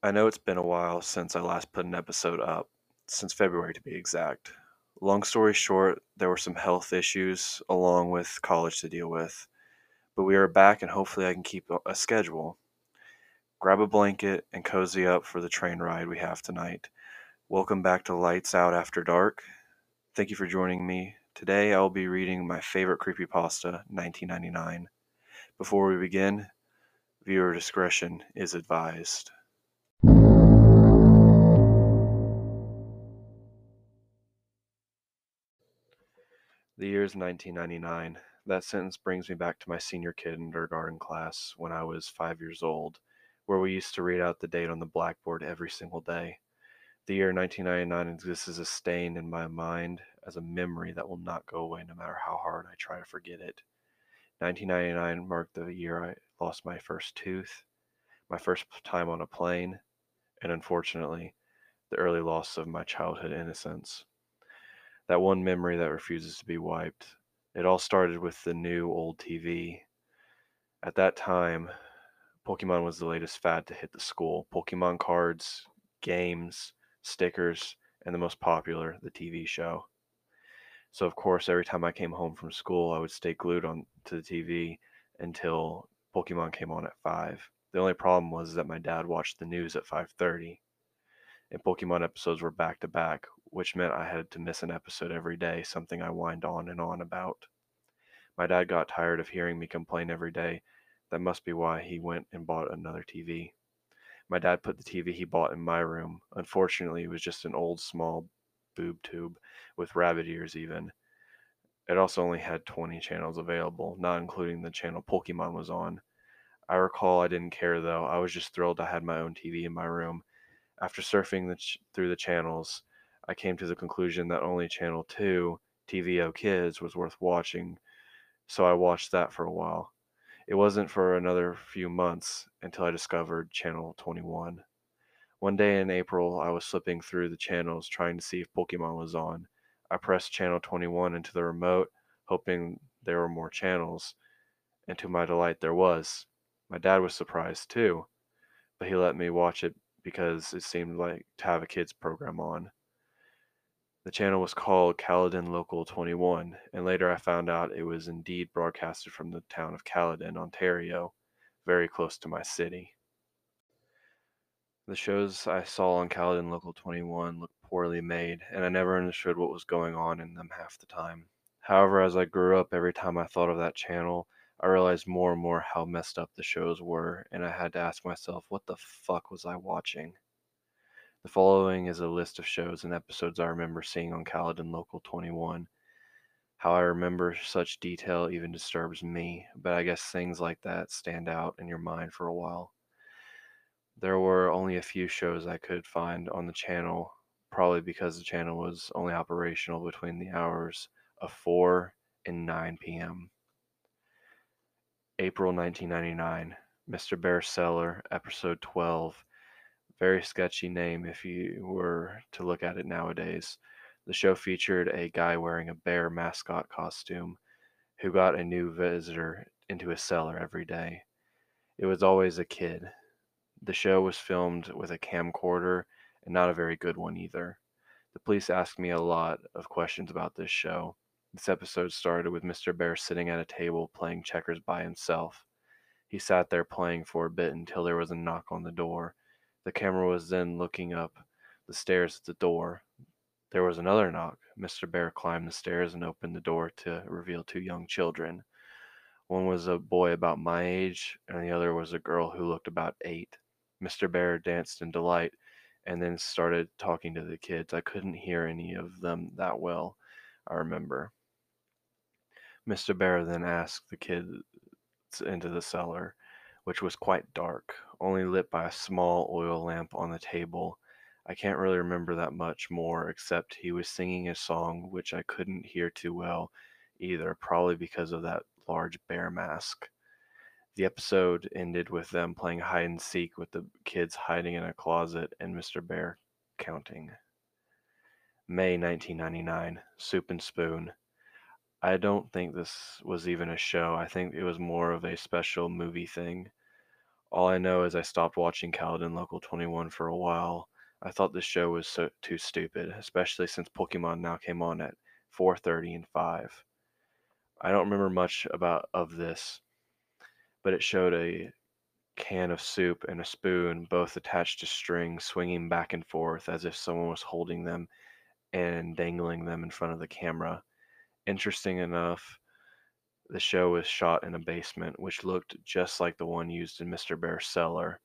I know it's been a while since I last put an episode up, since February to be exact. Long story short, there were some health issues along with college to deal with, but we are back and hopefully I can keep a schedule. Grab a blanket and cozy up for the train ride we have tonight. Welcome back to Lights Out After Dark. Thank you for joining me. Today I will be reading my favorite creepypasta, 1999. Before we begin, viewer discretion is advised. The year is 1999. That sentence brings me back to my senior kindergarten class when I was five years old, where we used to read out the date on the blackboard every single day. The year 1999 exists as a stain in my mind, as a memory that will not go away no matter how hard I try to forget it. 1999 marked the year I lost my first tooth, my first time on a plane, and unfortunately, the early loss of my childhood innocence that one memory that refuses to be wiped. It all started with the new old TV. At that time, Pokemon was the latest fad to hit the school. Pokemon cards, games, stickers, and the most popular, the TV show. So of course, every time I came home from school, I would stay glued on to the TV until Pokemon came on at 5. The only problem was that my dad watched the news at 5:30 and Pokemon episodes were back to back, which meant I had to miss an episode every day, something I whined on and on about. My dad got tired of hearing me complain every day. That must be why he went and bought another TV. My dad put the TV he bought in my room. Unfortunately, it was just an old small boob tube with rabbit ears, even. It also only had 20 channels available, not including the channel Pokemon was on. I recall I didn't care though. I was just thrilled I had my own TV in my room after surfing the ch- through the channels, I came to the conclusion that only channel 2, TVO Kids, was worth watching, so I watched that for a while. It wasn't for another few months until I discovered channel 21. One day in April, I was slipping through the channels trying to see if Pokemon was on. I pressed channel 21 into the remote, hoping there were more channels, and to my delight, there was. My dad was surprised too, but he let me watch it because it seemed like to have a kids program on. The channel was called Caledon Local 21, and later I found out it was indeed broadcasted from the town of Caledon, Ontario, very close to my city. The shows I saw on Caledon Local 21 looked poorly made, and I never understood what was going on in them half the time. However, as I grew up, every time I thought of that channel, I realized more and more how messed up the shows were, and I had to ask myself, what the fuck was I watching? The following is a list of shows and episodes I remember seeing on Caledon Local 21. How I remember such detail even disturbs me, but I guess things like that stand out in your mind for a while. There were only a few shows I could find on the channel, probably because the channel was only operational between the hours of 4 and 9 p.m. April 1999, Mr. Bear Cellar, episode 12. Very sketchy name if you were to look at it nowadays. The show featured a guy wearing a bear mascot costume who got a new visitor into his cellar every day. It was always a kid. The show was filmed with a camcorder and not a very good one either. The police asked me a lot of questions about this show. This episode started with Mr. Bear sitting at a table playing checkers by himself. He sat there playing for a bit until there was a knock on the door. The camera was then looking up the stairs at the door. There was another knock. Mr. Bear climbed the stairs and opened the door to reveal two young children. One was a boy about my age, and the other was a girl who looked about eight. Mr. Bear danced in delight and then started talking to the kids. I couldn't hear any of them that well, I remember. Mr. Bear then asked the kids into the cellar, which was quite dark, only lit by a small oil lamp on the table. I can't really remember that much more, except he was singing a song which I couldn't hear too well either, probably because of that large bear mask. The episode ended with them playing hide and seek with the kids hiding in a closet and Mr. Bear counting. May 1999, Soup and Spoon. I don't think this was even a show. I think it was more of a special movie thing. All I know is I stopped watching Caledon Local 21 for a while. I thought this show was so too stupid, especially since Pokemon now came on at 4:30 and 5. I don't remember much about of this, but it showed a can of soup and a spoon, both attached to string, swinging back and forth as if someone was holding them and dangling them in front of the camera. Interesting enough, the show was shot in a basement, which looked just like the one used in Mr. Bear's cellar.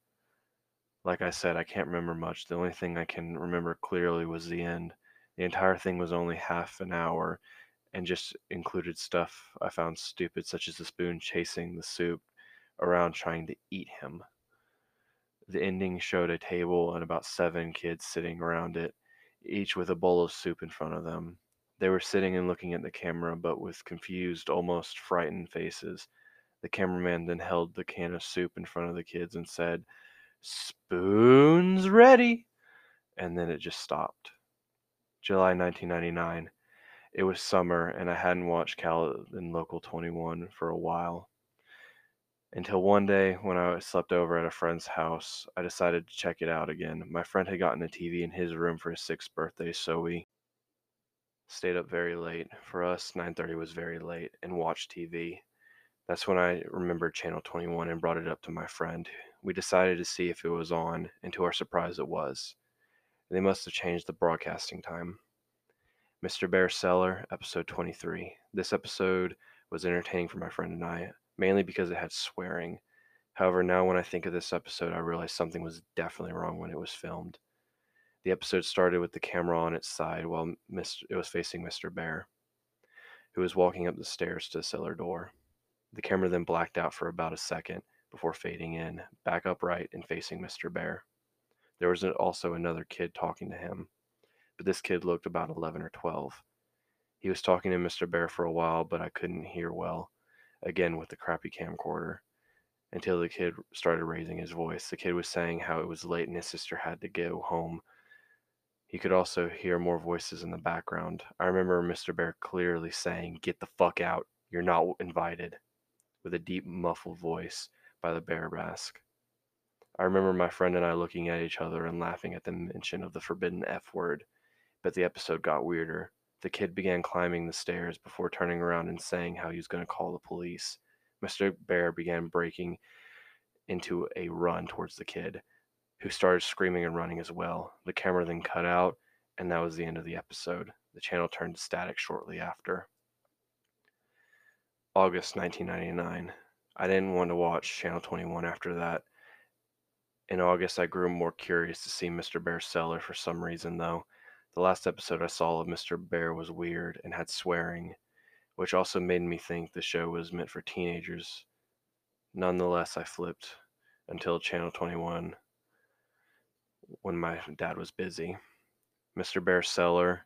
Like I said, I can't remember much. The only thing I can remember clearly was the end. The entire thing was only half an hour and just included stuff I found stupid, such as the spoon chasing the soup around trying to eat him. The ending showed a table and about seven kids sitting around it, each with a bowl of soup in front of them. They were sitting and looking at the camera, but with confused, almost frightened faces. The cameraman then held the can of soup in front of the kids and said, Spoons ready! And then it just stopped. July 1999. It was summer, and I hadn't watched Cal in Local 21 for a while. Until one day, when I slept over at a friend's house, I decided to check it out again. My friend had gotten a TV in his room for his sixth birthday, so we stayed up very late. For us, 9:30 was very late and watched TV. That's when I remembered Channel 21 and brought it up to my friend. We decided to see if it was on, and to our surprise, it was. They must have changed the broadcasting time. Mr. Bear's Cellar, episode 23. This episode was entertaining for my friend and I, mainly because it had swearing. However, now when I think of this episode, I realize something was definitely wrong when it was filmed. The episode started with the camera on its side while it was facing Mr. Bear, who was walking up the stairs to the cellar door. The camera then blacked out for about a second before fading in, back upright and facing Mr. Bear. There was also another kid talking to him, but this kid looked about 11 or 12. He was talking to Mr. Bear for a while, but I couldn't hear well, again with the crappy camcorder, until the kid started raising his voice. The kid was saying how it was late and his sister had to go home he could also hear more voices in the background. I remember Mr. Bear clearly saying, Get the fuck out. You're not invited, with a deep, muffled voice by the bear mask. I remember my friend and I looking at each other and laughing at the mention of the forbidden F word, but the episode got weirder. The kid began climbing the stairs before turning around and saying how he was going to call the police. Mr. Bear began breaking into a run towards the kid who started screaming and running as well. The camera then cut out, and that was the end of the episode. The channel turned to static shortly after. August 1999. I didn't want to watch Channel 21 after that. In August, I grew more curious to see Mr. Bear's cellar for some reason, though. The last episode I saw of Mr. Bear was weird and had swearing, which also made me think the show was meant for teenagers. Nonetheless, I flipped until Channel 21 when my dad was busy. Mr. Bear Cellar,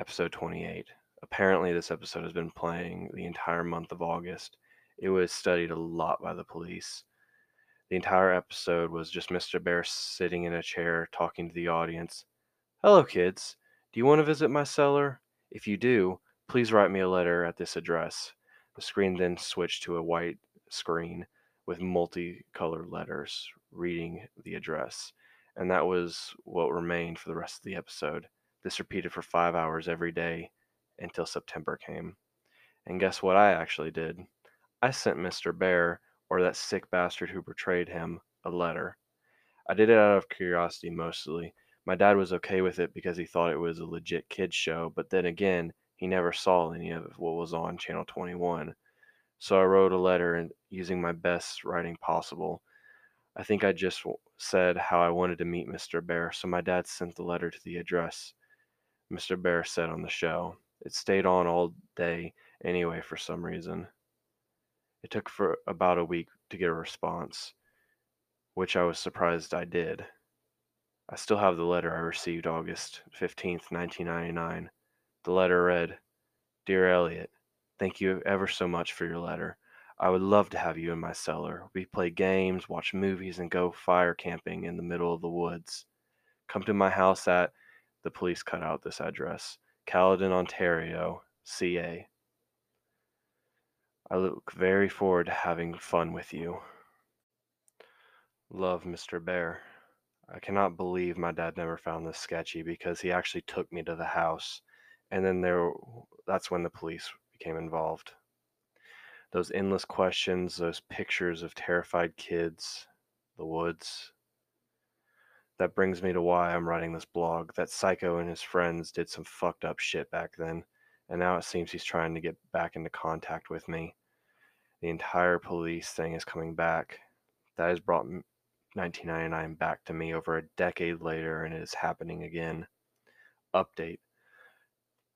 episode 28. Apparently, this episode has been playing the entire month of August. It was studied a lot by the police. The entire episode was just Mr. Bear sitting in a chair talking to the audience. Hello, kids. Do you want to visit my cellar? If you do, please write me a letter at this address. The screen then switched to a white screen with multicolored letters reading the address and that was what remained for the rest of the episode. This repeated for five hours every day until September came. And guess what I actually did? I sent Mr. Bear, or that sick bastard who betrayed him, a letter. I did it out of curiosity mostly. My dad was okay with it because he thought it was a legit kids show, but then again, he never saw any of what was on Channel 21. So I wrote a letter and using my best writing possible. I think I just said how I wanted to meet Mr. Bear, so my dad sent the letter to the address Mr. Bear said on the show. It stayed on all day anyway for some reason. It took for about a week to get a response, which I was surprised I did. I still have the letter I received August 15th, 1999. The letter read, Dear Elliot, thank you ever so much for your letter. I would love to have you in my cellar. We play games, watch movies, and go fire camping in the middle of the woods. Come to my house at, the police cut out this address, Caledon, Ontario, CA. I look very forward to having fun with you. Love Mr. Bear. I cannot believe my dad never found this sketchy because he actually took me to the house. And then there that's when the police became involved. Those endless questions, those pictures of terrified kids, the woods. That brings me to why I'm writing this blog. That psycho and his friends did some fucked up shit back then, and now it seems he's trying to get back into contact with me. The entire police thing is coming back. That has brought 1999 back to me over a decade later, and it is happening again. Update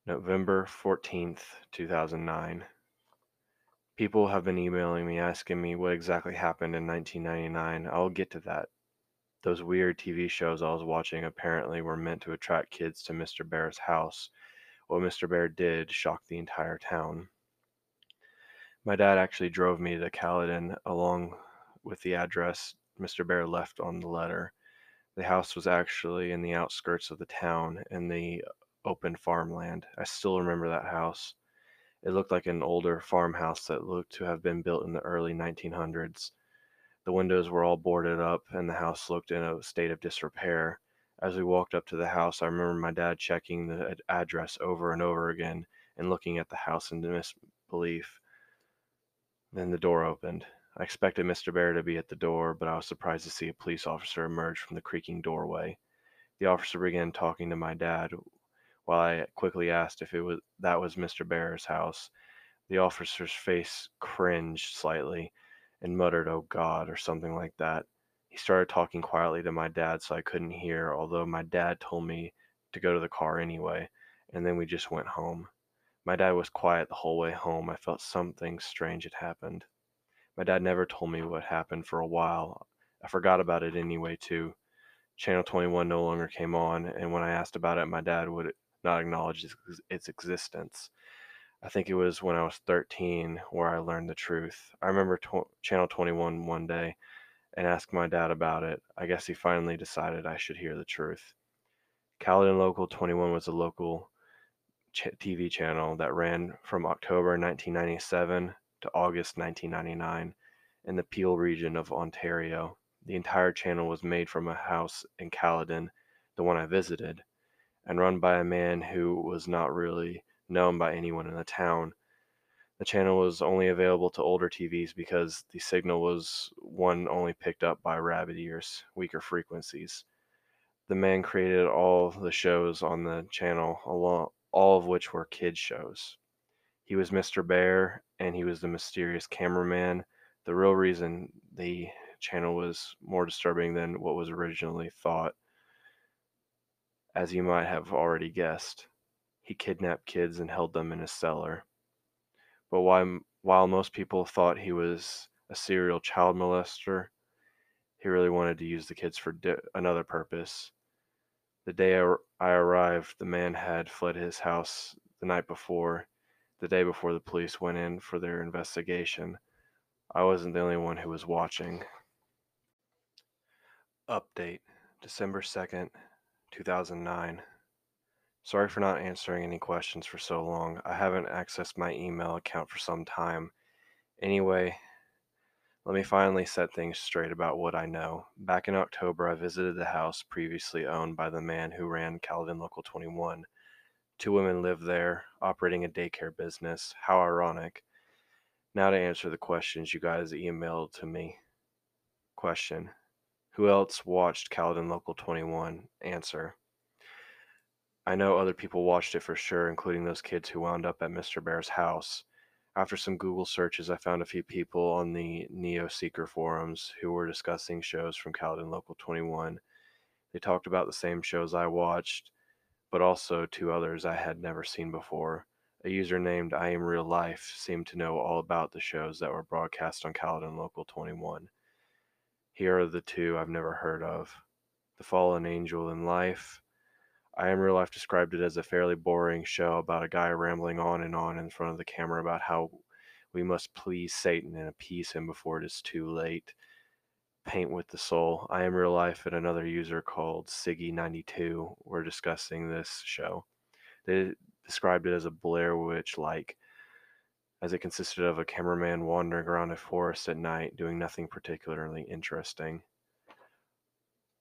November 14th, 2009. People have been emailing me asking me what exactly happened in 1999. I'll get to that. Those weird TV shows I was watching apparently were meant to attract kids to Mr. Bear's house. What Mr. Bear did shocked the entire town. My dad actually drove me to Caledon along with the address Mr. Bear left on the letter. The house was actually in the outskirts of the town in the open farmland. I still remember that house. It looked like an older farmhouse that looked to have been built in the early 1900s. The windows were all boarded up, and the house looked in a state of disrepair. As we walked up to the house, I remember my dad checking the address over and over again and looking at the house in disbelief. Then the door opened. I expected Mr. Bear to be at the door, but I was surprised to see a police officer emerge from the creaking doorway. The officer began talking to my dad, while I quickly asked if it was that was Mr. Bear's house. The officer's face cringed slightly and muttered, "Oh God," or something like that. He started talking quietly to my dad so I couldn't hear, although my dad told me to go to the car anyway, and then we just went home. My dad was quiet the whole way home. I felt something strange had happened. My dad never told me what happened for a while. I forgot about it anyway, too. Channel 21 no longer came on, and when I asked about it, my dad would not acknowledge its existence. I think it was when I was 13 where I learned the truth. I remember Channel 21 one day and asked my dad about it. I guess he finally decided I should hear the truth. Caledon Local 21 was a local ch- TV channel that ran from October 1997 to August 1999 in the Peel region of Ontario. The entire channel was made from a house in Caledon, the one I visited and run by a man who was not really known by anyone in the town. The channel was only available to older TVs because the signal was one only picked up by rabbit ears, weaker frequencies. The man created all the shows on the channel, all of which were kids shows. He was Mr. Bear, and he was the mysterious cameraman. The real reason the channel was more disturbing than what was originally thought as you might have already guessed, he kidnapped kids and held them in his cellar. But while, most people thought he was a serial child molester, he really wanted to use the kids for di- another purpose. The day I, I arrived, the man had fled his house the night before, the day before the police went in for their investigation. I wasn't the only one who was watching. Update December 2nd, 2009. Sorry for not answering any questions for so long. I haven't accessed my email account for some time. Anyway, let me finally set things straight about what I know. Back in October, I visited the house previously owned by the man who ran Caledon Local 21. Two women lived there, operating a daycare business. How ironic. Now to answer the questions you guys emailed to me. Question who else watched Caledon Local 21? Answer. I know other people watched it for sure, including those kids who wound up at Mr. Bear's house. After some Google searches, I found a few people on the Neo Seeker forums who were discussing shows from Caledon Local 21. They talked about the same shows I watched, but also two others I had never seen before. A user named I Am Real Life seemed to know all about the shows that were broadcast on Caledon Local 21. Here are the two I've never heard of The Fallen Angel in Life. I Am Real Life described it as a fairly boring show about a guy rambling on and on in front of the camera about how we must please Satan and appease him before it is too late. Paint with the Soul. I Am Real Life and another user called Siggy92 were discussing this show. They described it as a Blair Witch like as it consisted of a cameraman wandering around a forest at night doing nothing particularly interesting.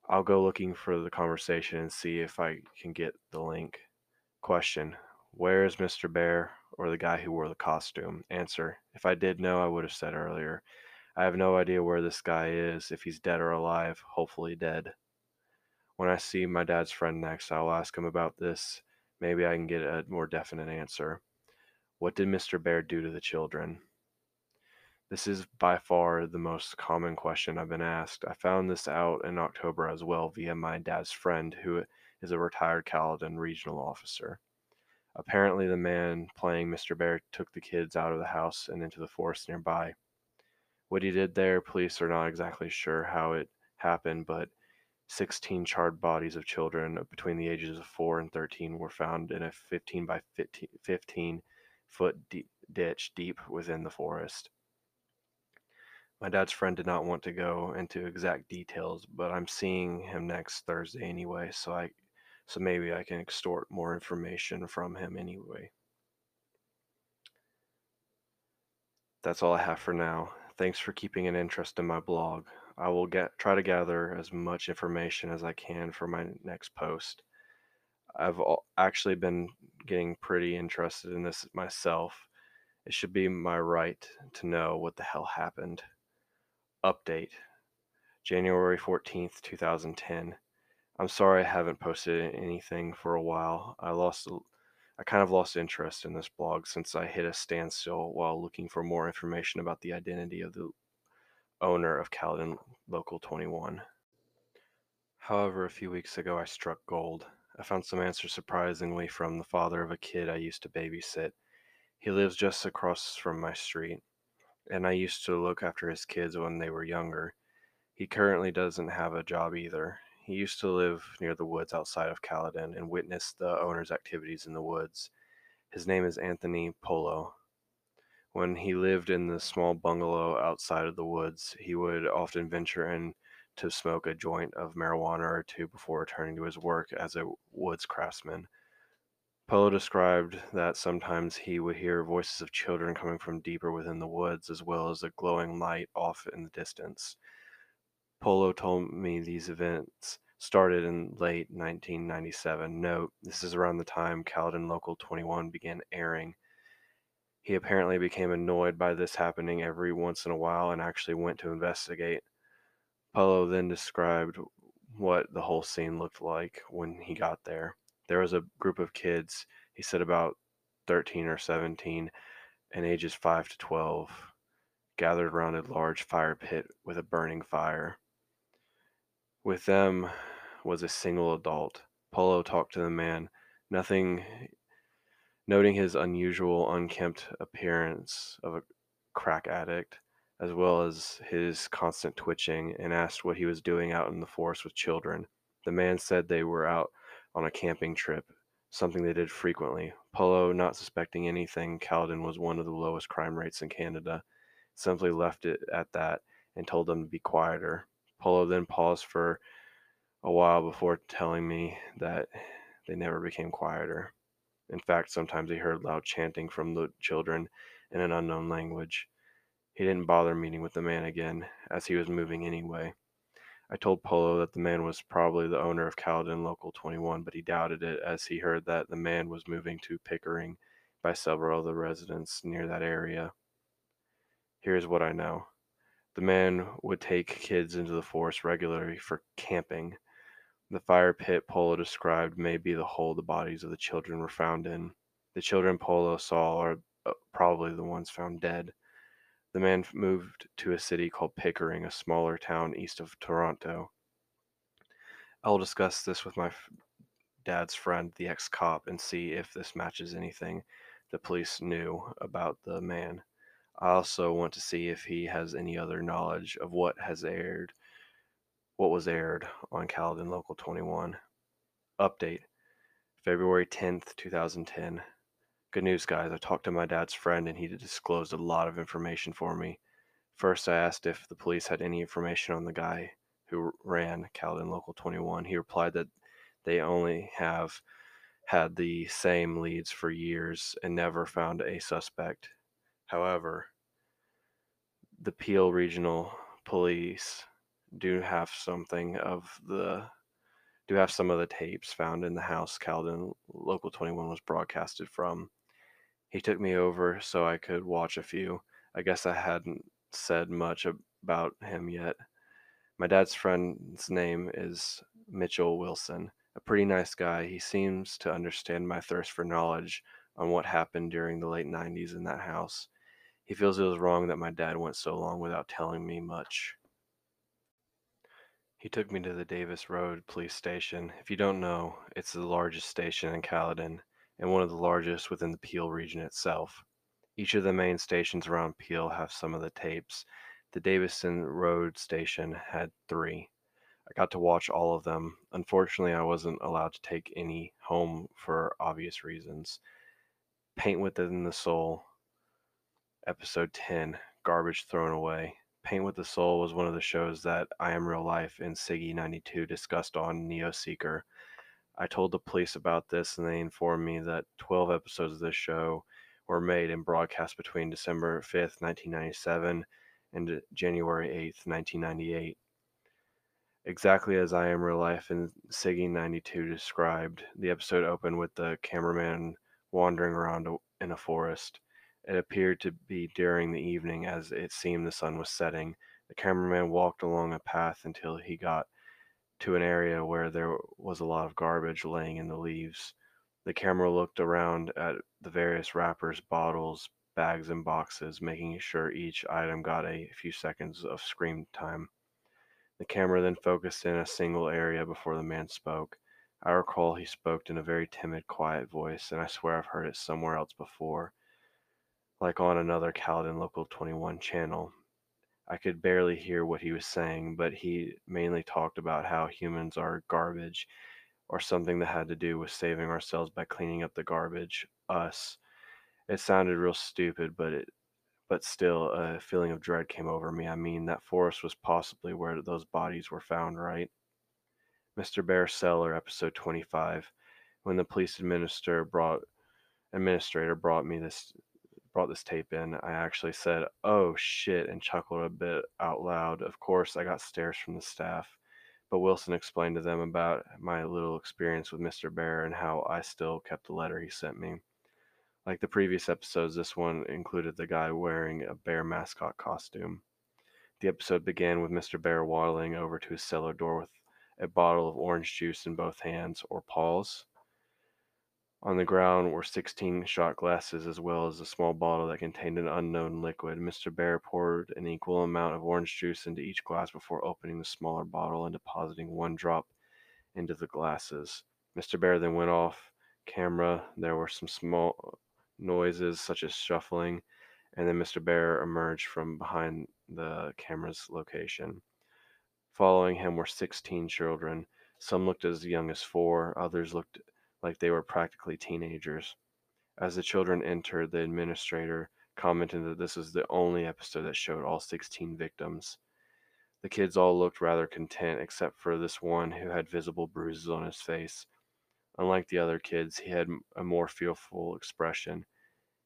I'll go looking for the conversation and see if I can get the link. Question Where is Mr. Bear or the guy who wore the costume? Answer If I did know, I would have said earlier. I have no idea where this guy is, if he's dead or alive, hopefully dead. When I see my dad's friend next, I'll ask him about this. Maybe I can get a more definite answer. What did Mr. Bear do to the children? This is by far the most common question I've been asked. I found this out in October as well via my dad's friend, who is a retired Caledon regional officer. Apparently, the man playing Mr. Bear took the kids out of the house and into the forest nearby. What he did there, police are not exactly sure how it happened, but 16 charred bodies of children between the ages of 4 and 13 were found in a 15 by 15, 15 foot deep ditch deep within the forest. My dad's friend did not want to go into exact details, but I'm seeing him next Thursday anyway, so I so maybe I can extort more information from him anyway. That's all I have for now. Thanks for keeping an interest in my blog. I will get try to gather as much information as I can for my next post. I've actually been getting pretty interested in this myself. It should be my right to know what the hell happened. Update January 14th, 2010. I'm sorry I haven't posted anything for a while. I lost I kind of lost interest in this blog since I hit a standstill while looking for more information about the identity of the owner of Caledon Local 21. However, a few weeks ago I struck gold. I found some answers surprisingly from the father of a kid I used to babysit. He lives just across from my street and I used to look after his kids when they were younger. He currently doesn't have a job either. He used to live near the woods outside of Caledon and witnessed the owner's activities in the woods. His name is Anthony Polo. When he lived in the small bungalow outside of the woods, he would often venture in to smoke a joint of marijuana or two before returning to his work as a woods craftsman. Polo described that sometimes he would hear voices of children coming from deeper within the woods, as well as a glowing light off in the distance. Polo told me these events started in late 1997. Note, this is around the time Caledon Local 21 began airing. He apparently became annoyed by this happening every once in a while and actually went to investigate. Polo then described what the whole scene looked like when he got there there was a group of kids, he said about 13 or 17, and ages 5 to 12, gathered around a large fire pit with a burning fire. With them was a single adult. Polo talked to the man, nothing noting his unusual unkempt appearance of a crack addict, as well as his constant twitching, and asked what he was doing out in the forest with children. The man said they were out on a camping trip, something they did frequently. Polo, not suspecting anything, Caledon was one of the lowest crime rates in Canada, simply left it at that and told them to be quieter. Polo then paused for a while before telling me that they never became quieter. In fact, sometimes he heard loud chanting from the children in an unknown language. He didn't bother meeting with the man again, as he was moving anyway. I told Polo that the man was probably the owner of Caledon Local 21, but he doubted it as he heard that the man was moving to Pickering by several of the residents near that area. Here's what I know the man would take kids into the forest regularly for camping. The fire pit Polo described may be the hole the bodies of the children were found in. The children Polo saw are uh, probably the ones found dead. The man moved to a city called Pickering, a smaller town east of Toronto. I'll discuss this with my dad's friend, the ex cop, and see if this matches anything the police knew about the man. I also want to see if he has any other knowledge of what has aired, what was aired on Caledon Local 21. Update February 10th, 2010. Good news, guys. I talked to my dad's friend and he disclosed a lot of information for me. First, I asked if the police had any information on the guy who ran Caledon Local 21. He replied that they only have had the same leads for years and never found a suspect. However, the Peel Regional Police do have something of the do have some of the tapes found in the house Caledon Local 21 was broadcasted from. He took me over so I could watch a few. I guess I hadn't said much about him yet. My dad's friend's name is Mitchell Wilson. A pretty nice guy. He seems to understand my thirst for knowledge on what happened during the late 90s in that house. He feels it was wrong that my dad went so long without telling me much. He took me to the Davis Road police station. If you don't know, it's the largest station in Caledon and one of the largest within the Peel region itself. Each of the main stations around Peel have some of the tapes. The Davison Road station had three. I got to watch all of them. Unfortunately, I wasn't allowed to take any home for obvious reasons. Paint Within the Soul, episode 10 Garbage Thrown Away. Paint with the Soul was one of the shows that I Am Real Life and Siggy 92 discussed on Neo Seeker. I told the police about this and they informed me that 12 episodes of this show were made and broadcast between December 5th, 1997 and January 8th, 1998. Exactly as I Am Real Life and Siggy 92 described, the episode opened with the cameraman wandering around in a forest. It appeared to be during the evening as it seemed the sun was setting. The cameraman walked along a path until he got to an area where there was a lot of garbage laying in the leaves. The camera looked around at the various wrappers, bottles, bags, and boxes, making sure each item got a few seconds of screen time. The camera then focused in a single area before the man spoke. I recall he spoke in a very timid, quiet voice, and I swear I've heard it somewhere else before like on another Caledon Local 21 channel. I could barely hear what he was saying, but he mainly talked about how humans are garbage or something that had to do with saving ourselves by cleaning up the garbage, us. It sounded real stupid, but it but still a feeling of dread came over me. I mean, that forest was possibly where those bodies were found, right? Mr. Bear Cellar, episode 25. When the police administrator brought administrator brought me this brought this tape in, I actually said, oh shit, and chuckled a bit out loud. Of course, I got stares from the staff, but Wilson explained to them about my little experience with Mr. Bear and how I still kept the letter he sent me. Like the previous episodes, this one included the guy wearing a bear mascot costume. The episode began with Mr. Bear waddling over to his cellar door with a bottle of orange juice in both hands, or paws. On the ground were sixteen shot glasses as well as a small bottle that contained an unknown liquid. Mr. Bear poured an equal amount of orange juice into each glass before opening the smaller bottle and depositing one drop into the glasses. Mr. Bear then went off camera. There were some small noises such as shuffling, and then Mr. Bear emerged from behind the camera's location. Following him were 16 children. Some looked as young as four, others looked like they were practically teenagers. As the children entered, the administrator commented that this was the only episode that showed all 16 victims. The kids all looked rather content, except for this one who had visible bruises on his face. Unlike the other kids, he had a more fearful expression.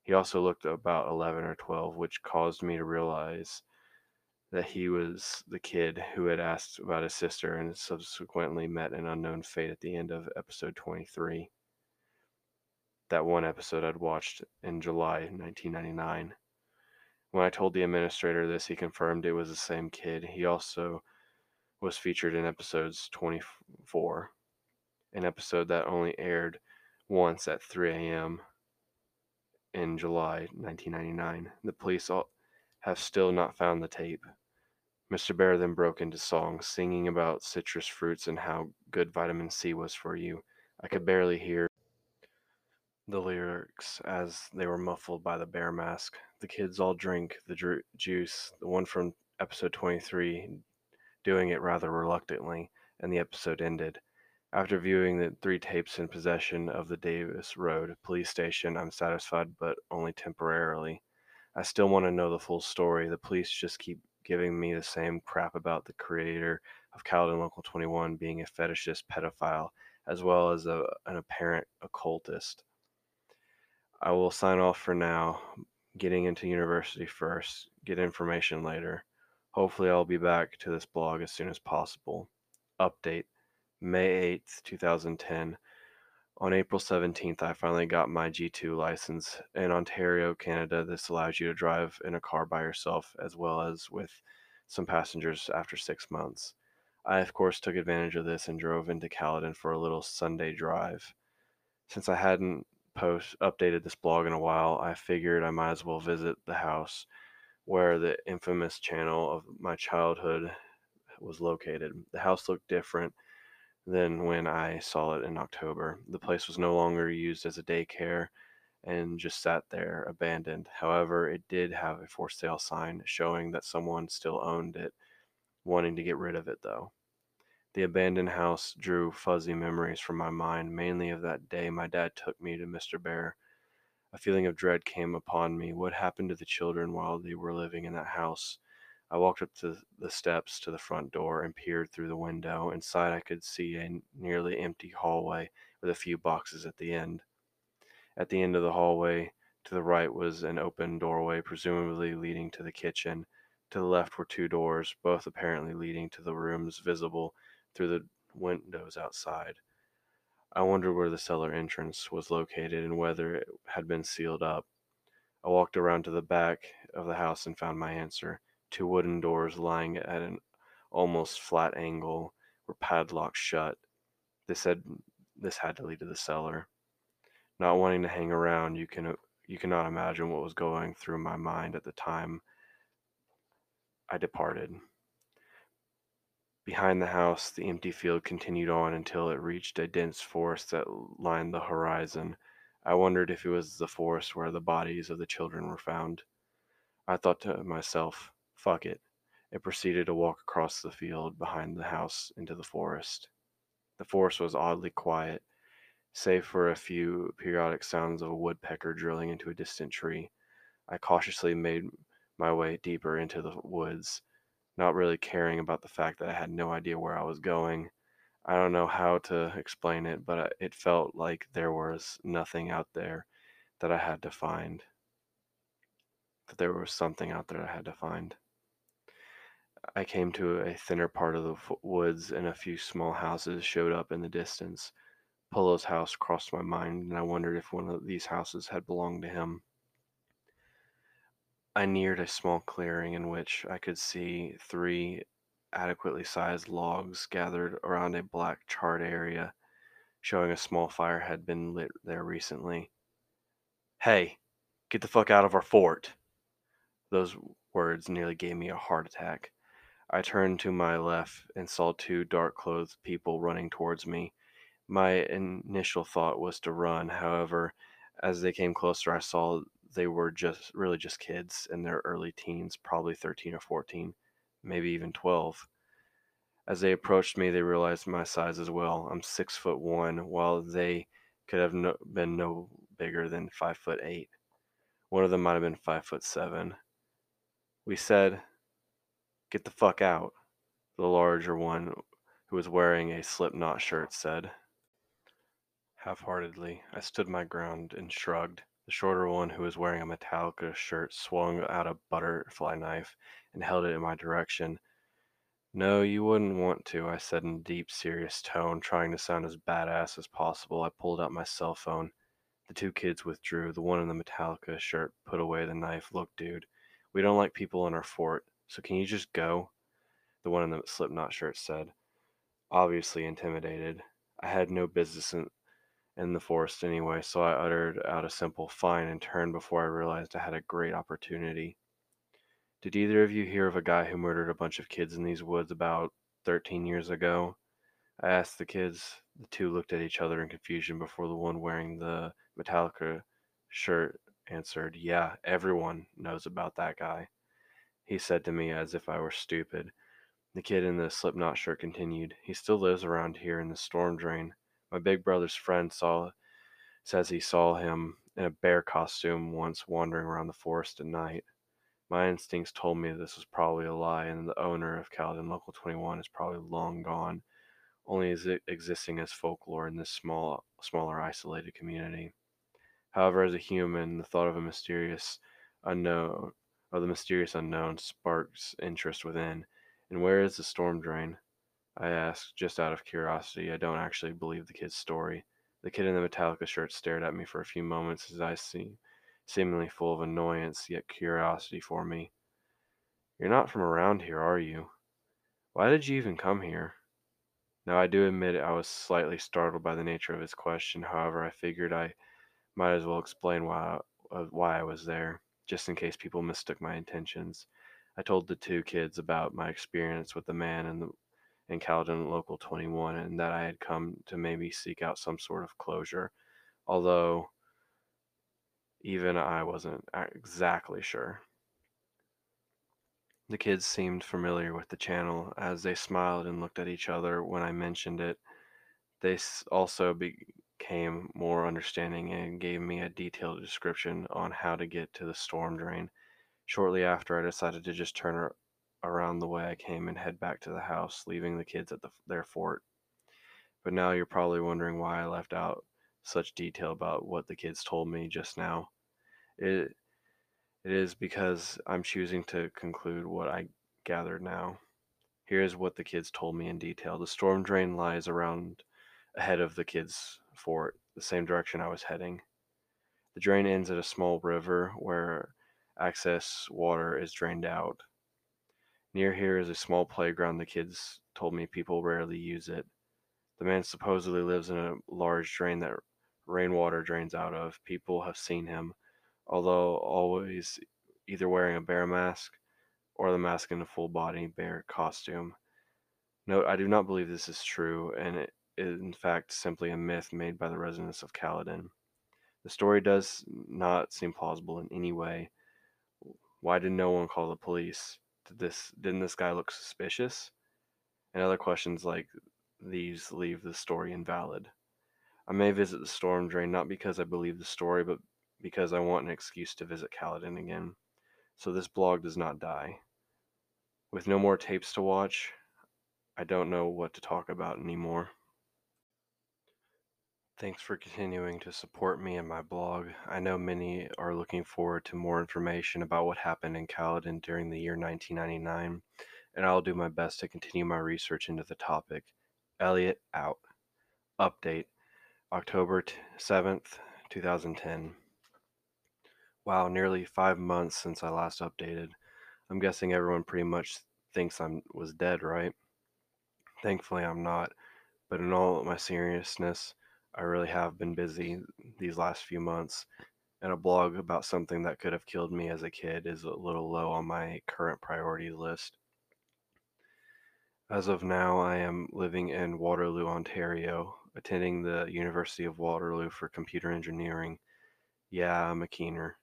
He also looked about 11 or 12, which caused me to realize that he was the kid who had asked about his sister and subsequently met an unknown fate at the end of episode 23. That one episode I'd watched in July 1999. When I told the administrator this, he confirmed it was the same kid. He also was featured in episodes 24, an episode that only aired once at 3 a.m. in July 1999. The police all have still not found the tape. Mr. Bear then broke into song, singing about citrus fruits and how good vitamin C was for you. I could barely hear the lyrics as they were muffled by the bear mask. The kids all drink the dru- juice, the one from episode 23 doing it rather reluctantly, and the episode ended. After viewing the three tapes in possession of the Davis Road police station, I'm satisfied, but only temporarily. I still want to know the full story. The police just keep giving me the same crap about the creator of Caledon Local 21 being a fetishist pedophile, as well as a, an apparent occultist. I will sign off for now, getting into university first, get information later. Hopefully, I'll be back to this blog as soon as possible. Update May 8th, 2010. On April 17th, I finally got my G2 license. In Ontario, Canada, this allows you to drive in a car by yourself as well as with some passengers after six months. I, of course, took advantage of this and drove into Caledon for a little Sunday drive. Since I hadn't post updated this blog in a while, I figured I might as well visit the house where the infamous channel of my childhood was located. The house looked different than when I saw it in October. The place was no longer used as a daycare and just sat there abandoned. However, it did have a for sale sign showing that someone still owned it, wanting to get rid of it though. The abandoned house drew fuzzy memories from my mind, mainly of that day my dad took me to Mr. Bear a feeling of dread came upon me. What happened to the children while they were living in that house? I walked up to the steps to the front door and peered through the window. Inside, I could see a nearly empty hallway with a few boxes at the end. At the end of the hallway, to the right was an open doorway, presumably leading to the kitchen. To the left were two doors, both apparently leading to the rooms visible through the windows outside. I wondered where the cellar entrance was located and whether it had been sealed up. I walked around to the back of the house and found my answer. Two wooden doors lying at an almost flat angle were padlocked shut. This had this had to lead to the cellar. Not wanting to hang around, you can uh, you cannot imagine what was going through my mind at the time I departed. Behind the house, the empty field continued on until it reached a dense forest that lined the horizon. I wondered if it was the forest where the bodies of the children were found. I thought to myself, fuck it, and proceeded to walk across the field behind the house into the forest. The forest was oddly quiet, save for a few periodic sounds of a woodpecker drilling into a distant tree. I cautiously made my way deeper into the woods not really caring about the fact that I had no idea where I was going. I don't know how to explain it, but it felt like there was nothing out there that I had to find. That there was something out there I had to find. I came to a thinner part of the woods, and a few small houses showed up in the distance. Polo's house crossed my mind, and I wondered if one of these houses had belonged to him. I neared a small clearing in which I could see three adequately sized logs gathered around a black charred area, showing a small fire had been lit there recently. Hey, get the fuck out of our fort! Those words nearly gave me a heart attack. I turned to my left and saw two dark clothed people running towards me. My initial thought was to run, however, as they came closer, I saw they were just really just kids in their early teens, probably 13 or 14, maybe even 12. As they approached me, they realized my size as well. I'm six foot one, while they could have no, been no bigger than five foot eight. One of them might have been five foot seven. We said, Get the fuck out, the larger one, who was wearing a slipknot shirt, said. Half heartedly, I stood my ground and shrugged. The shorter one, who was wearing a Metallica shirt, swung out a butterfly knife and held it in my direction. No, you wouldn't want to, I said in a deep, serious tone, trying to sound as badass as possible. I pulled out my cell phone. The two kids withdrew. The one in the Metallica shirt put away the knife. Look, dude, we don't like people in our fort, so can you just go? The one in the slipknot shirt said, obviously intimidated. I had no business in, in the forest anyway, so I uttered out a simple fine and turned before I realized I had a great opportunity. Did either of you hear of a guy who murdered a bunch of kids in these woods about 13 years ago? I asked the kids. The two looked at each other in confusion before the one wearing the Metallica shirt answered, Yeah, everyone knows about that guy. He said to me as if I were stupid. The kid in the slipknot shirt continued, He still lives around here in the storm drain. My big brother's friend saw says he saw him in a bear costume once wandering around the forest at night. My instincts told me this was probably a lie, and the owner of Caledon Local 21 is probably long gone, only as existing as folklore in this small, smaller, isolated community. However, as a human, the thought of a mysterious unknown of the mysterious unknown sparks interest within. And where is the storm drain? I asked, just out of curiosity. I don't actually believe the kid's story. The kid in the Metallica shirt stared at me for a few moments, his eyes seem, seemingly full of annoyance, yet curiosity for me. You're not from around here, are you? Why did you even come here? Now, I do admit I was slightly startled by the nature of his question. However, I figured I might as well explain why, uh, why I was there, just in case people mistook my intentions. I told the two kids about my experience with the man in the in Caledon Local 21 and that I had come to maybe seek out some sort of closure, although even I wasn't exactly sure. The kids seemed familiar with the channel as they smiled and looked at each other when I mentioned it. They also became more understanding and gave me a detailed description on how to get to the storm drain. Shortly after, I decided to just turn around the way I came and head back to the house, leaving the kids at the, their fort. But now you're probably wondering why I left out such detail about what the kids told me just now. It it is because I'm choosing to conclude what I gathered now. Here's what the kids told me in detail. The storm drain lies around ahead of the kids' fort, the same direction I was heading. The drain ends at a small river where access water is drained out. Near here is a small playground the kids told me people rarely use it. The man supposedly lives in a large drain that rainwater drains out of. People have seen him, although always either wearing a bear mask or the mask in a full body bear costume. Note, I do not believe this is true, and it in fact simply a myth made by the residents of Caledon. The story does not seem plausible in any way. Why did no one call the police? Did this didn't this guy look suspicious? And other questions like these leave the story invalid. I may visit the storm drain not because I believe the story, but because I want an excuse to visit Caledon again. So this blog does not die. With no more tapes to watch, I don't know what to talk about anymore. Thanks for continuing to support me and my blog. I know many are looking forward to more information about what happened in Caledon during the year 1999, and I'll do my best to continue my research into the topic. Elliot out. Update October 7th, 2010. Wow, nearly five months since I last updated. I'm guessing everyone pretty much thinks I was dead, right? Thankfully, I'm not. But in all my seriousness, I really have been busy these last few months, and a blog about something that could have killed me as a kid is a little low on my current priority list. As of now, I am living in Waterloo, Ontario, attending the University of Waterloo for computer engineering. Yeah, I'm a keener.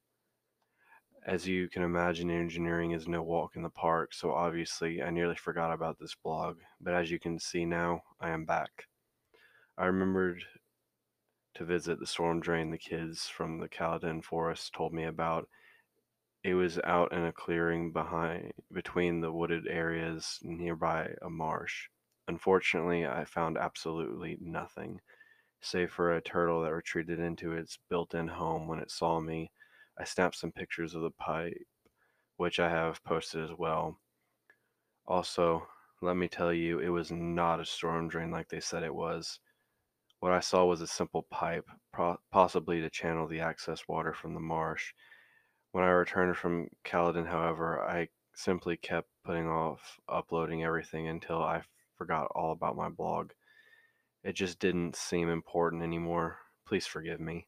As you can imagine, engineering is no walk in the park, so obviously I nearly forgot about this blog, but as you can see now, I am back. I remembered to visit the storm drain the kids from the Caledon forest told me about. It was out in a clearing behind between the wooded areas nearby a marsh. Unfortunately, I found absolutely nothing, save for a turtle that retreated into its built-in home when it saw me. I snapped some pictures of the pipe, which I have posted as well. Also, let me tell you, it was not a storm drain like they said it was. What I saw was a simple pipe, possibly to channel the excess water from the marsh. When I returned from Caledon, however, I simply kept putting off uploading everything until I forgot all about my blog. It just didn't seem important anymore. Please forgive me.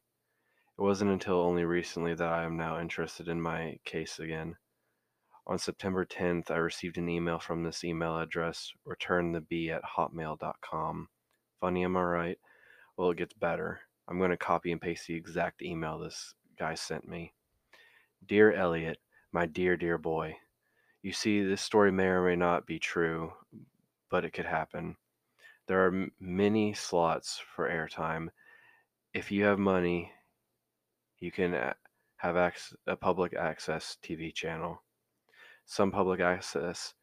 It wasn't until only recently that I am now interested in my case again. On September 10th, I received an email from this email address, returntheb at hotmail.com. Funny, am I right? Well, it gets better. I'm going to copy and paste the exact email this guy sent me. Dear Elliot, my dear, dear boy, you see, this story may or may not be true, but it could happen. There are m- many slots for airtime. If you have money, you can uh, have ac- a public access TV channel. Some public access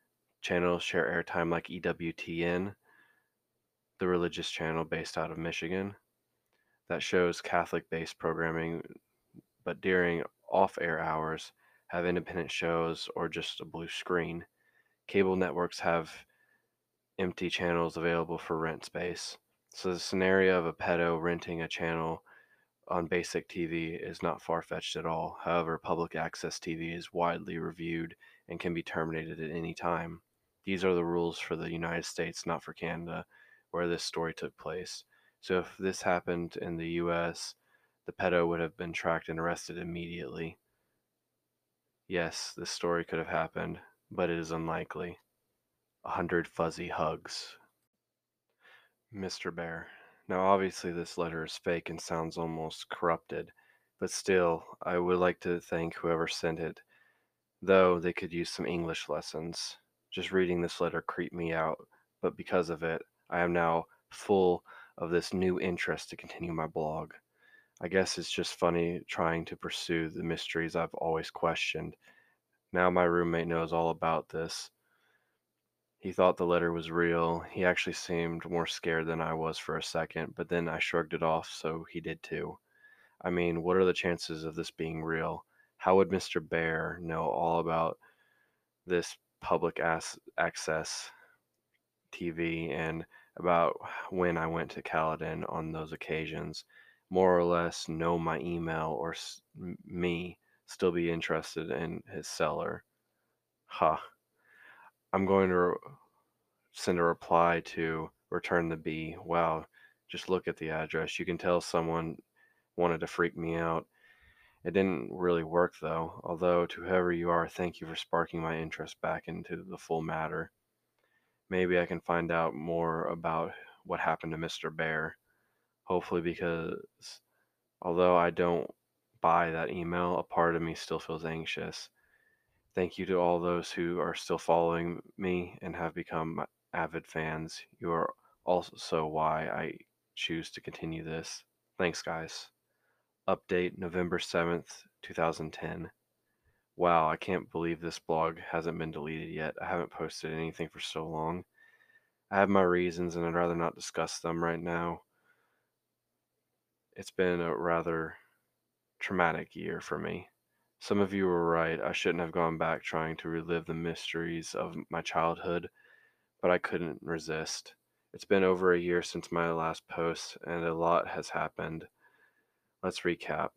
channels share airtime, like EWTN, the religious channel based out of Michigan that shows Catholic based programming, but during off air hours have independent shows, or just a blue screen. Cable networks have empty channels available for rent space. So the scenario of a pedo renting a channel on basic TV is not far fetched at all. However, public access TV is widely reviewed and can be terminated at any time. These are the rules for the United States, not for Canada, where this story took place. So if this happened in the US, the pedo would have been tracked and arrested immediately. Yes, this story could have happened, but it is unlikely. A hundred fuzzy hugs. Mr. Bear. Now, obviously, this letter is fake and sounds almost corrupted, but still, I would like to thank whoever sent it, though they could use some English lessons. Just reading this letter creeped me out, but because of it, I am now full of this new interest to continue my blog. I guess it's just funny trying to pursue the mysteries I've always questioned. Now my roommate knows all about this. He thought the letter was real. He actually seemed more scared than I was for a second, but then I shrugged it off, so he did too. I mean, what are the chances of this being real? How would Mr. Bear know all about this public as- access TV and about when I went to Caledon on those occasions? More or less know my email or s- me still be interested in his cellar. Huh. I'm going to re- send a reply to return the B. Wow, just look at the address. You can tell someone wanted to freak me out. It didn't really work though, although to whoever you are, thank you for sparking my interest back into the full matter. Maybe I can find out more about what happened to Mr. Bear. Hopefully, because although I don't buy that email, a part of me still feels anxious. Thank you to all those who are still following me and have become avid fans. You are also why I choose to continue this. Thanks, guys. Update November 7th, 2010. Wow, I can't believe this blog hasn't been deleted yet. I haven't posted anything for so long. I have my reasons and I'd rather not discuss them right now. It's been a rather traumatic year for me. Some of you were right. I shouldn't have gone back trying to relive the mysteries of my childhood, but I couldn't resist. It's been over a year since my last post, and a lot has happened. Let's recap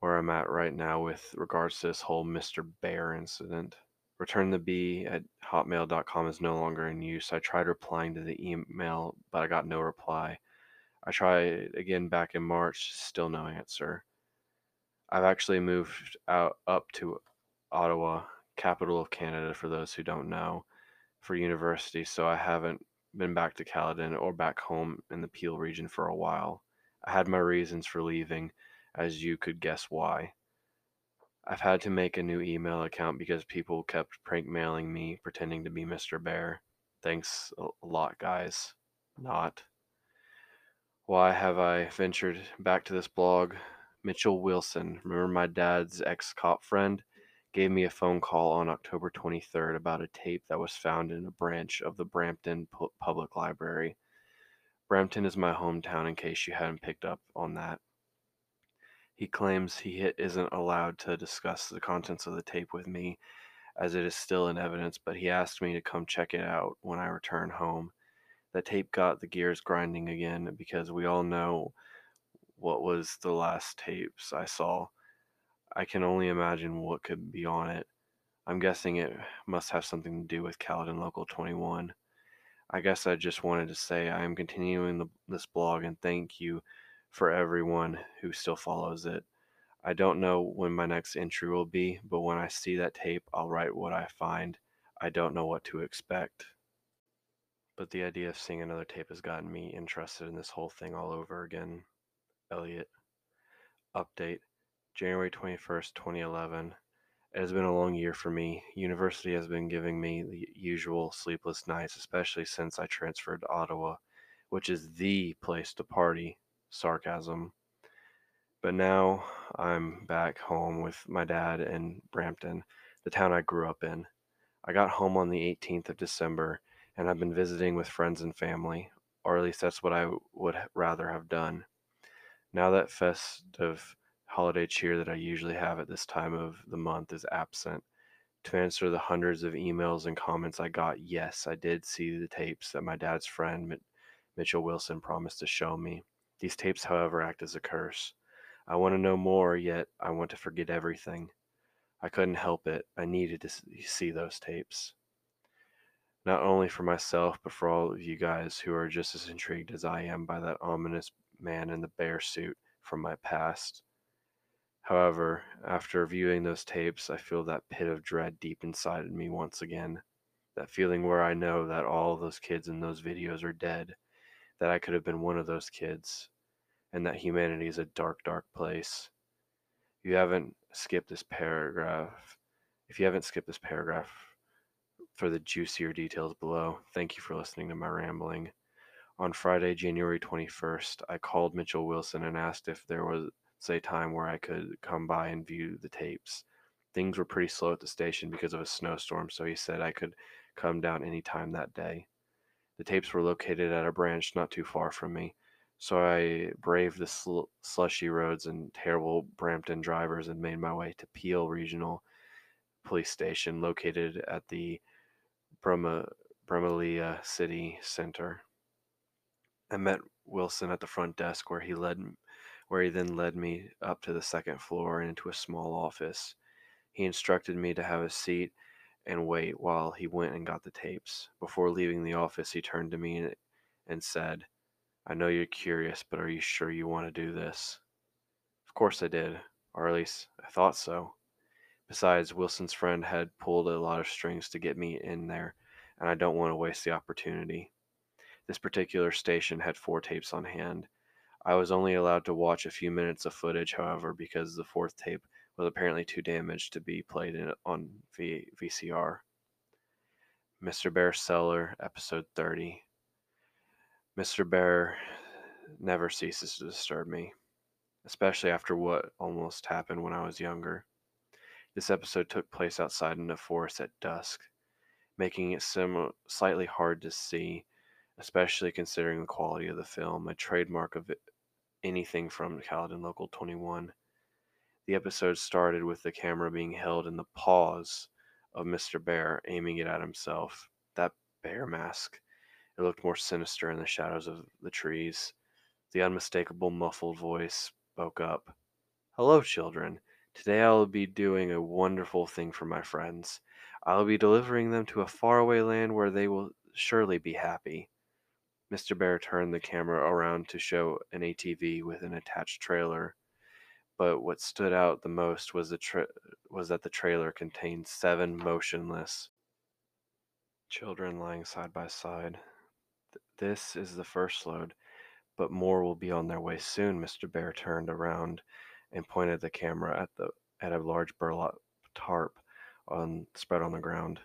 where I'm at right now with regards to this whole Mr. Bear incident. Return the B at hotmail.com is no longer in use. I tried replying to the email, but I got no reply. I tried again back in March, still no answer. I've actually moved out up to Ottawa, capital of Canada for those who don't know, for university, so I haven't been back to Caledon or back home in the Peel region for a while. I had my reasons for leaving, as you could guess why. I've had to make a new email account because people kept prank mailing me pretending to be Mr. Bear. Thanks a lot, guys. Not. Why have I ventured back to this blog? Mitchell Wilson, remember my dad's ex cop friend, gave me a phone call on October 23rd about a tape that was found in a branch of the Brampton Pu- Public Library. Brampton is my hometown, in case you hadn't picked up on that. He claims he isn't allowed to discuss the contents of the tape with me, as it is still in evidence, but he asked me to come check it out when I return home. That tape got the gears grinding again because we all know what was the last tapes I saw. I can only imagine what could be on it. I'm guessing it must have something to do with Caledon Local 21. I guess I just wanted to say I am continuing the, this blog and thank you for everyone who still follows it. I don't know when my next entry will be, but when I see that tape, I'll write what I find. I don't know what to expect. But the idea of seeing another tape has gotten me interested in this whole thing all over again. Elliot. Update January 21st, 2011. It has been a long year for me. University has been giving me the usual sleepless nights, especially since I transferred to Ottawa, which is the place to party sarcasm. But now I'm back home with my dad in Brampton, the town I grew up in. I got home on the 18th of December and I've been visiting with friends and family, or at least that's what I would rather have done. Now that festive holiday cheer that I usually have at this time of the month is absent. To answer the hundreds of emails and comments I got, yes, I did see the tapes that my dad's friend Mitchell Wilson promised to show me. These tapes, however, act as a curse. I want to know more, yet I want to forget everything. I couldn't help it. I needed to see those tapes. Not only for myself, but for all of you guys who are just as intrigued as I am by that ominous man in the bear suit from my past. However, after viewing those tapes, I feel that pit of dread deep inside of me once again. That feeling where I know that all those kids in those videos are dead, that I could have been one of those kids, and that humanity is a dark, dark place. You haven't skipped this paragraph. If you haven't skipped this paragraph for the juicier details below, thank you for listening to my rambling. On Friday, January 21st, I called Mitchell Wilson and asked if there was a time where I could come by and view the tapes. Things were pretty slow at the station because of a snowstorm, so he said I could come down any time that day. The tapes were located at a branch not too far from me, so I braved the sl- slushy roads and terrible Brampton drivers and made my way to Peel Regional Police Station, located at the Bramalea, City Center. I met Wilson at the front desk where he led where he then led me up to the second floor and into a small office. He instructed me to have a seat and wait while he went and got the tapes. Before leaving the office, he turned to me and said, I know you're curious, but are you sure you want to do this? Of course I did, or at least I thought so. Besides, Wilson's friend had pulled a lot of strings to get me in there, and I don't want to waste the opportunity. This particular station had four tapes on hand, I was only allowed to watch a few minutes of footage, however, because the fourth tape was apparently too damaged to be played in, on v, VCR. Mr. Bear Cellar, episode 30. Mr. Bear never ceases to disturb me, especially after what almost happened when I was younger. This episode took place outside in the forest at dusk, making it sim- slightly hard to see, especially considering the quality of the film, a trademark of anything from Caledon Local 21. The episode started with the camera being held in the paws of Mr. Bear, aiming it at himself. That bear mask. It looked more sinister in the shadows of the trees. The unmistakable muffled voice spoke up. Hello, children. Today I will be doing a wonderful thing for my friends. I will be delivering them to a faraway land where they will surely be happy. Mr. Bear turned the camera around to show an ATV with an attached trailer. But what stood out the most was the tra- was that the trailer contained seven motionless children lying side by side. Th- this is the first load, but more will be on their way soon. Mr. Bear turned around and pointed the camera at the at a large burlap tarp on spread on the ground.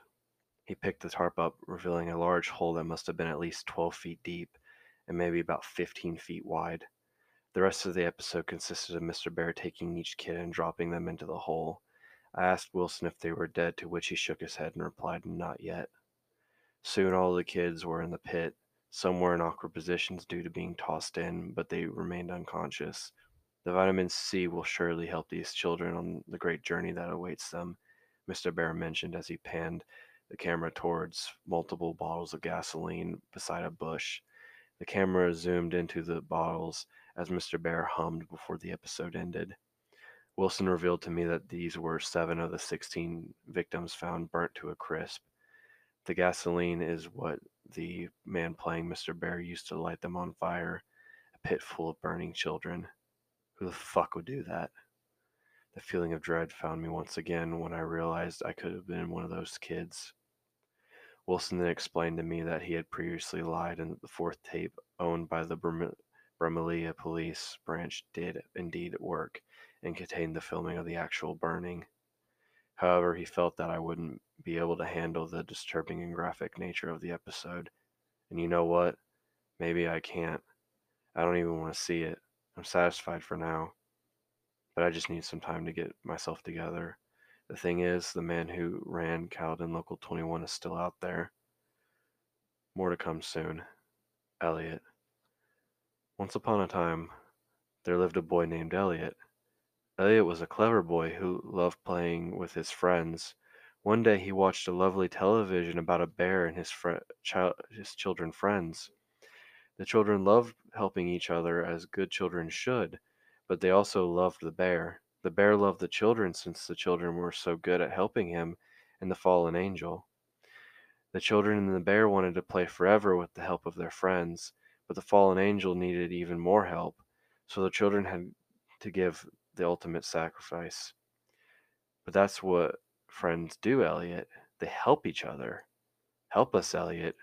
He picked the tarp up, revealing a large hole that must have been at least 12 feet deep and maybe about 15 feet wide. The rest of the episode consisted of Mr. Bear taking each kid and dropping them into the hole. I asked Wilson if they were dead, to which he shook his head and replied, Not yet. Soon all the kids were in the pit. Some were in awkward positions due to being tossed in, but they remained unconscious. The vitamin C will surely help these children on the great journey that awaits them, Mr. Bear mentioned as he panned the camera towards multiple bottles of gasoline beside a bush. The camera zoomed into the bottles as Mr. Bear hummed before the episode ended. Wilson revealed to me that these were seven of the 16 victims found burnt to a crisp. The gasoline is what the man playing Mr. Bear used to light them on fire, a pit full of burning children. Who the fuck would do that? The feeling of dread found me once again when I realized I could have been one of those kids. Wilson then explained to me that he had previously lied and that the fourth tape, owned by the Bramalea police branch, did indeed work and contained the filming of the actual burning. However, he felt that I wouldn't be able to handle the disturbing and graphic nature of the episode. And you know what? Maybe I can't. I don't even want to see it. I'm satisfied for now. But I just need some time to get myself together. The thing is, the man who ran Caledon Local 21 is still out there. More to come soon. Elliot. Once upon a time, there lived a boy named Elliot. Elliot was a clever boy who loved playing with his friends. One day he watched a lovely television about a bear and his, fri child, his children friends. The children loved helping each other as good children should, but they also loved the bear. The bear loved the children since the children were so good at helping him and the fallen angel. The children and the bear wanted to play forever with the help of their friends, but the fallen angel needed even more help, so the children had to give the ultimate sacrifice. But that's what friends do, Elliot. They help each other. Help us, Elliot.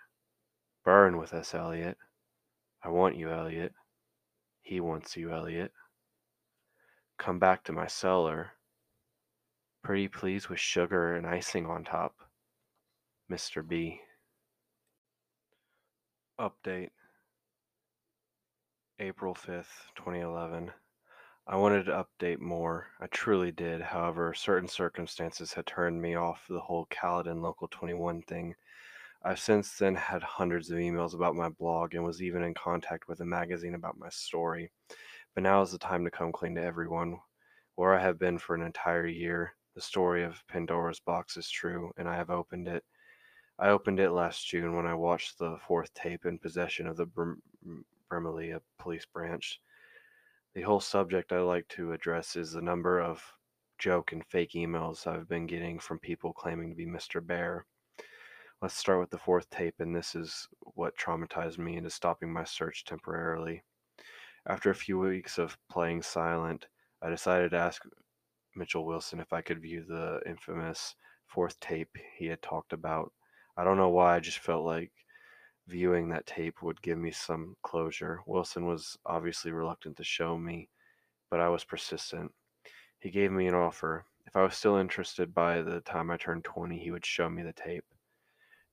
Burn with us, Elliot. I want you, Elliot. He wants you, Elliot. Come back to my cellar. Pretty please with sugar and icing on top. Mr. B. Update April 5th, 2011. I wanted to update more. I truly did. However, certain circumstances had turned me off the whole Caledon Local 21 thing. I've since then had hundreds of emails about my blog and was even in contact with a magazine about my story. But now is the time to come clean to everyone. Where I have been for an entire year, the story of Pandora's box is true, and I have opened it. I opened it last June when I watched the fourth tape in possession of the Brim- Bramalea police branch. The whole subject I like to address is the number of joke and fake emails I've been getting from people claiming to be Mr. Bear. Let's start with the fourth tape, and this is what traumatized me into stopping my search temporarily. After a few weeks of playing silent, I decided to ask Mitchell Wilson if I could view the infamous fourth tape he had talked about. I don't know why, I just felt like viewing that tape would give me some closure. Wilson was obviously reluctant to show me, but I was persistent. He gave me an offer. If I was still interested by the time I turned 20, he would show me the tape.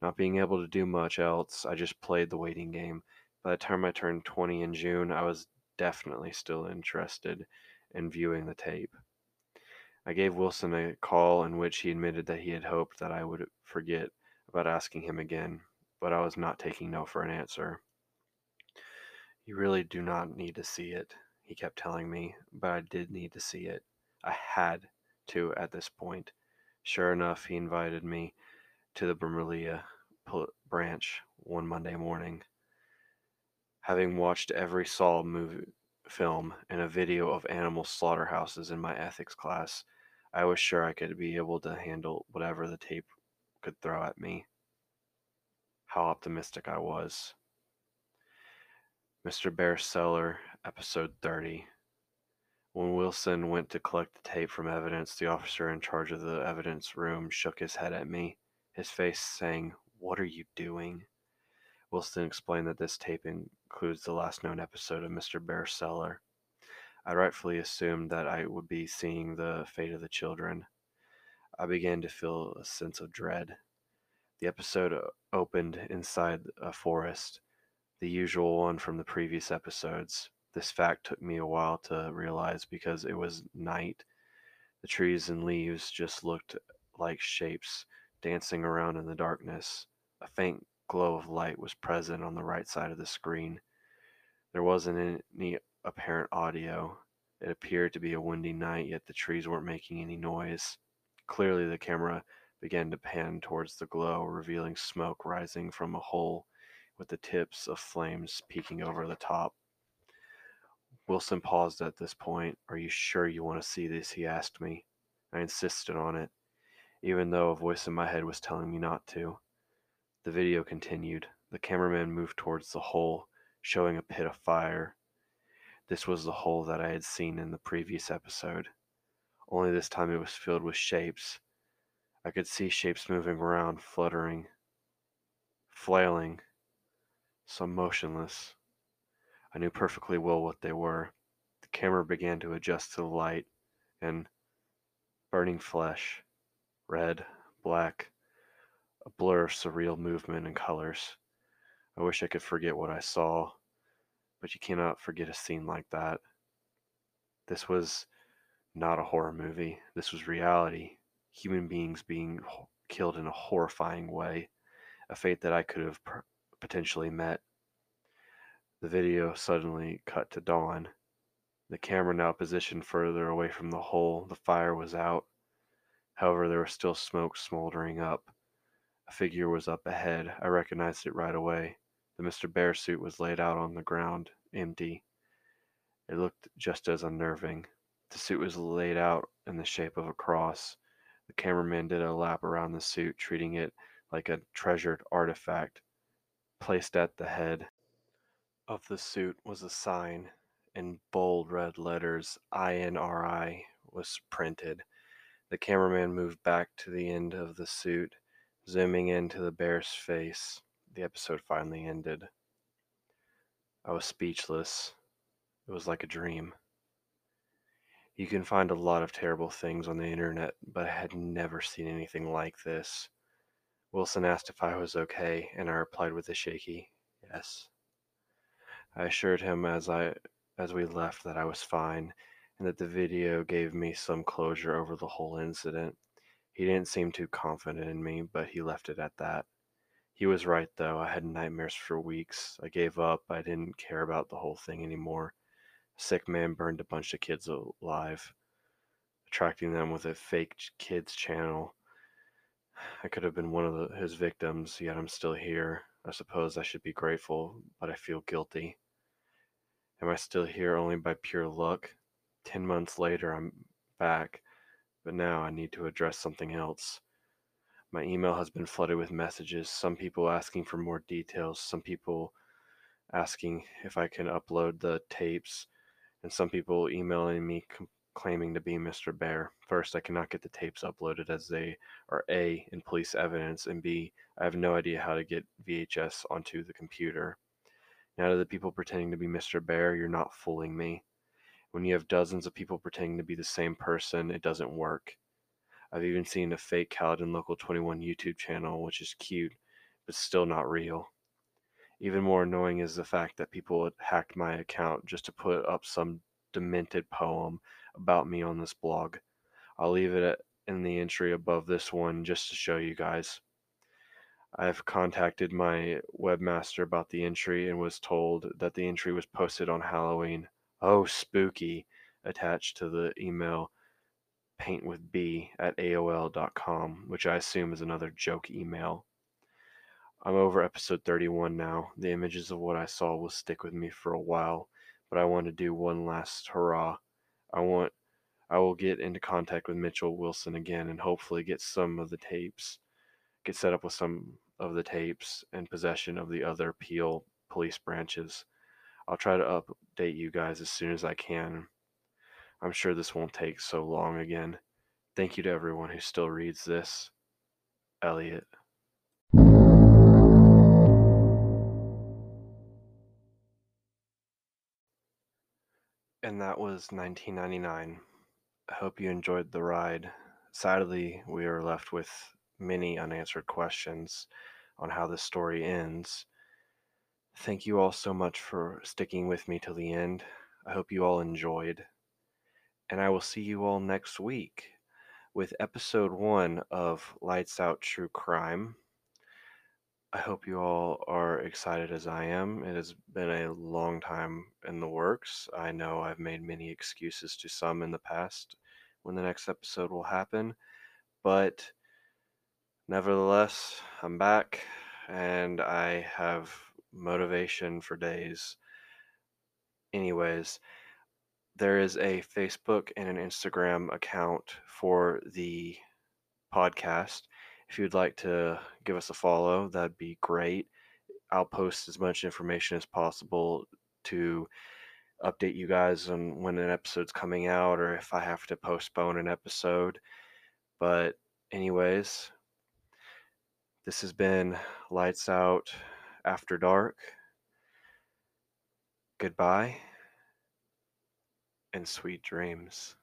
Not being able to do much else, I just played the waiting game. By the time I turned 20 in June, I was definitely still interested in viewing the tape. I gave Wilson a call in which he admitted that he had hoped that I would forget about asking him again, but I was not taking no for an answer. You really do not need to see it, he kept telling me, but I did need to see it. I had to at this point. Sure enough, he invited me to the Bramalea branch one Monday morning. Having watched every Saw movie film and a video of animal slaughterhouses in my ethics class, I was sure I could be able to handle whatever the tape could throw at me how optimistic I was. Mr. Bear Cellar, episode 30. When Wilson went to collect the tape from evidence, the officer in charge of the evidence room shook his head at me, his face saying, What are you doing? Wilson explained that this tape includes the last known episode of Mr. Bear Cellar. I rightfully assumed that I would be seeing the fate of the children. I began to feel a sense of dread. The episode opened inside a forest, the usual one from the previous episodes. This fact took me a while to realize because it was night. The trees and leaves just looked like shapes dancing around in the darkness. A faint glow of light was present on the right side of the screen. There wasn't any apparent audio. It appeared to be a windy night, yet the trees weren't making any noise. Clearly, the camera began to pan towards the glow, revealing smoke rising from a hole with the tips of flames peeking over the top. Wilson paused at this point. Are you sure you want to see this? He asked me. I insisted on it, even though a voice in my head was telling me not to. The video continued. The cameraman moved towards the hole, showing a pit of fire. This was the hole that I had seen in the previous episode, only this time it was filled with shapes I could see shapes moving around, fluttering, flailing, some motionless. I knew perfectly well what they were. The camera began to adjust to the light, and burning flesh, red, black, a blur of surreal movement and colors. I wish I could forget what I saw, but you cannot forget a scene like that. This was not a horror movie. This was reality human beings being killed in a horrifying way, a fate that I could have potentially met. The video suddenly cut to dawn. The camera now positioned further away from the hole. The fire was out. However, there was still smoke smoldering up. A figure was up ahead. I recognized it right away. The Mr. Bear suit was laid out on the ground, empty. It looked just as unnerving. The suit was laid out in the shape of a cross. The cameraman did a lap around the suit, treating it like a treasured artifact. Placed at the head of the suit was a sign in bold red letters INRI was printed. The cameraman moved back to the end of the suit, zooming into the bear's face. The episode finally ended. I was speechless. It was like a dream. You can find a lot of terrible things on the internet, but I had never seen anything like this. Wilson asked if I was okay, and I replied with a shaky yes. I assured him as I as we left that I was fine and that the video gave me some closure over the whole incident. He didn't seem too confident in me, but he left it at that. He was right though. I had nightmares for weeks. I gave up. I didn't care about the whole thing anymore. Sick man burned a bunch of kids alive, attracting them with a fake kids channel. I could have been one of the, his victims, yet I'm still here. I suppose I should be grateful, but I feel guilty. Am I still here only by pure luck? Ten months later, I'm back, but now I need to address something else. My email has been flooded with messages, some people asking for more details, some people asking if I can upload the tapes, and some people emailing me com- claiming to be Mr. Bear. First, I cannot get the tapes uploaded as they are A, in police evidence, and B, I have no idea how to get VHS onto the computer. Now, to the people pretending to be Mr. Bear, you're not fooling me. When you have dozens of people pretending to be the same person, it doesn't work. I've even seen a fake Caledon Local 21 YouTube channel, which is cute, but still not real. Even more annoying is the fact that people hacked my account just to put up some demented poem about me on this blog. I'll leave it in the entry above this one just to show you guys. I've contacted my webmaster about the entry and was told that the entry was posted on Halloween. Oh, spooky! Attached to the email paint with B at AOL.com, which I assume is another joke email. I'm over episode 31 now. The images of what I saw will stick with me for a while, but I want to do one last hurrah. I want I will get into contact with Mitchell Wilson again and hopefully get some of the tapes, get set up with some of the tapes and possession of the other Peel police branches. I'll try to update you guys as soon as I can. I'm sure this won't take so long again. Thank you to everyone who still reads this. Elliot. And that was 1999. I hope you enjoyed the ride. Sadly, we are left with many unanswered questions on how this story ends. Thank you all so much for sticking with me till the end. I hope you all enjoyed and I will see you all next week with episode one of Lights Out True Crime. I hope you all are excited as I am. It has been a long time in the works. I know I've made many excuses to some in the past when the next episode will happen, but nevertheless, I'm back and I have motivation for days. Anyways, there is a Facebook and an Instagram account for the podcast. If you'd like to give us a follow, that'd be great. I'll post as much information as possible to update you guys on when an episode's coming out or if I have to postpone an episode. But, anyways, this has been Lights Out After Dark. Goodbye and sweet dreams.